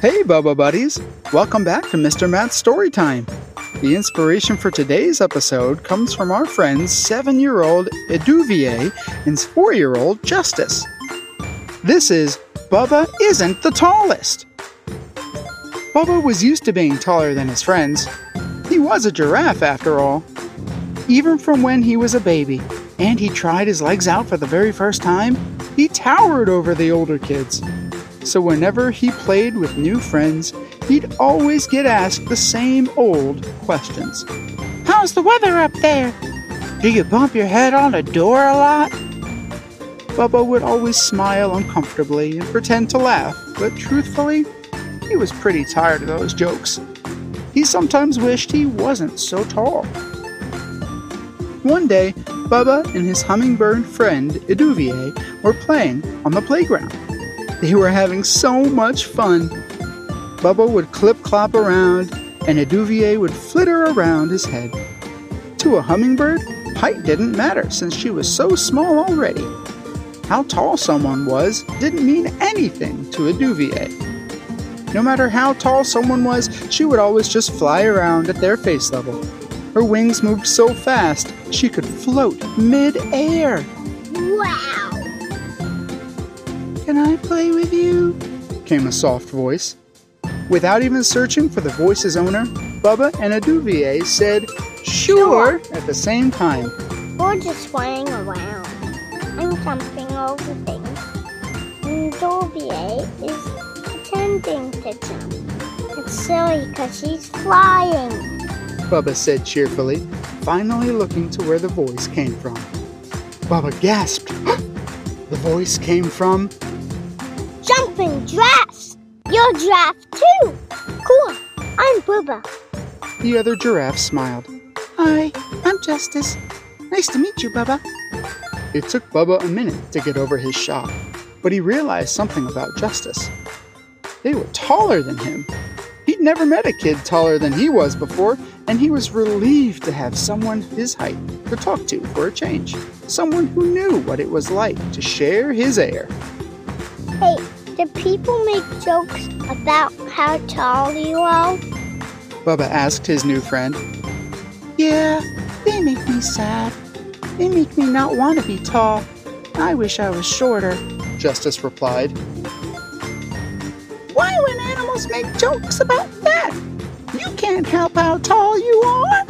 Hey, Bubba Buddies! Welcome back to Mr. Matt's Story Time. The inspiration for today's episode comes from our friends seven year old Eduvier and four year old Justice. This is Bubba Isn't the Tallest. Bubba was used to being taller than his friends. He was a giraffe, after all. Even from when he was a baby and he tried his legs out for the very first time, he towered over the older kids so whenever he played with new friends, he'd always get asked the same old questions. How's the weather up there? Do you bump your head on a door a lot? Bubba would always smile uncomfortably and pretend to laugh, but truthfully, he was pretty tired of those jokes. He sometimes wished he wasn't so tall. One day, Bubba and his hummingbird friend Eduvier were playing on the playground. They were having so much fun. Bubba would clip clop around, and Eduvier would flitter around his head. To a hummingbird, height didn't matter since she was so small already. How tall someone was didn't mean anything to Eduvier. No matter how tall someone was, she would always just fly around at their face level. Her wings moved so fast she could float mid-air. Wow! Can I play with you? came a soft voice. Without even searching for the voice's owner, Bubba and Eduvier said, Sure, at the same time. We're just swaying around I'm jumping over things. And Eduvier is pretending to jump. It's silly because she's flying. Bubba said cheerfully, finally looking to where the voice came from. Bubba gasped. the voice came from giraffes. You're a giraffe too. Cool. I'm Bubba. The other giraffe smiled. Hi, I'm Justice. Nice to meet you, Bubba. It took Bubba a minute to get over his shock, but he realized something about Justice. They were taller than him. He'd never met a kid taller than he was before, and he was relieved to have someone his height to talk to for a change. Someone who knew what it was like to share his air. Hey, do people make jokes about how tall you are? Bubba asked his new friend. Yeah, they make me sad. They make me not want to be tall. I wish I was shorter, Justice replied. Why would animals make jokes about that? You can't help how tall you are.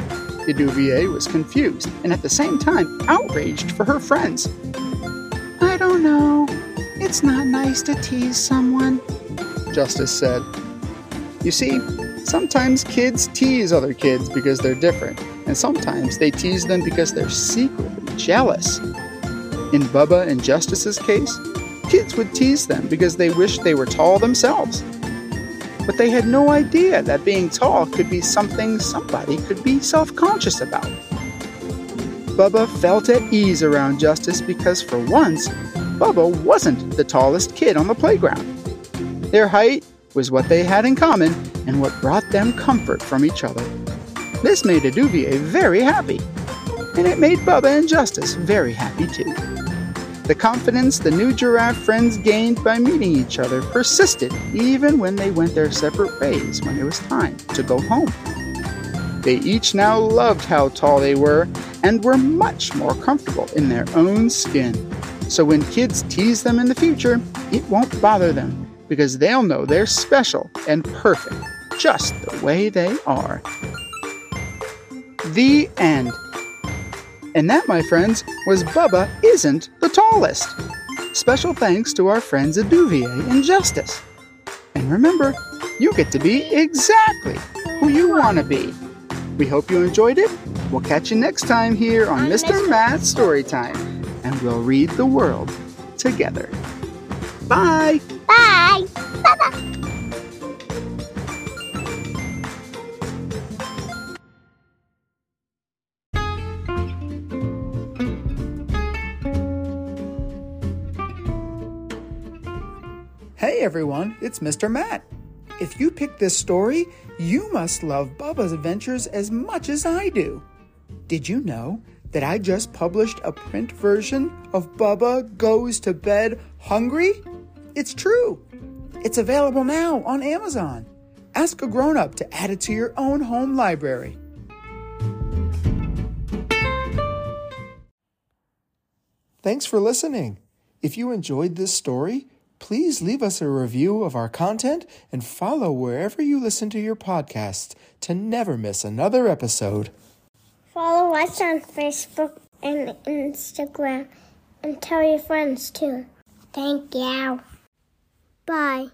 Eduvier was confused and at the same time outraged for her friends. I don't know. It's not nice to tease someone, Justice said. You see, sometimes kids tease other kids because they're different, and sometimes they tease them because they're secretly jealous. In Bubba and Justice's case, kids would tease them because they wished they were tall themselves. But they had no idea that being tall could be something somebody could be self conscious about. Bubba felt at ease around Justice because for once Bubba wasn't the tallest kid on the playground. Their height was what they had in common and what brought them comfort from each other. This made Eduvier very happy, and it made Bubba and Justice very happy too. The confidence the new giraffe friends gained by meeting each other persisted even when they went their separate ways when it was time to go home. They each now loved how tall they were and were much more comfortable in their own skin. So when kids tease them in the future, it won't bother them because they'll know they're special and perfect just the way they are. The end. And that, my friends, was Bubba Isn't the Tallest. Special thanks to our friends Eduvier and Justice. And remember, you get to be exactly who you want to be. We hope you enjoyed it. We'll catch you next time here on Mr. Matt's Storytime and we'll read the world together. Bye! Bye! Bye-bye! Hey everyone, it's Mr. Matt. If you picked this story, you must love Bubba's adventures as much as I do. Did you know that I just published a print version of Bubba Goes to Bed Hungry? It's true. It's available now on Amazon. Ask a grown up to add it to your own home library. Thanks for listening. If you enjoyed this story, please leave us a review of our content and follow wherever you listen to your podcasts to never miss another episode. Follow us on Facebook and Instagram and tell your friends too. Thank you. Bye.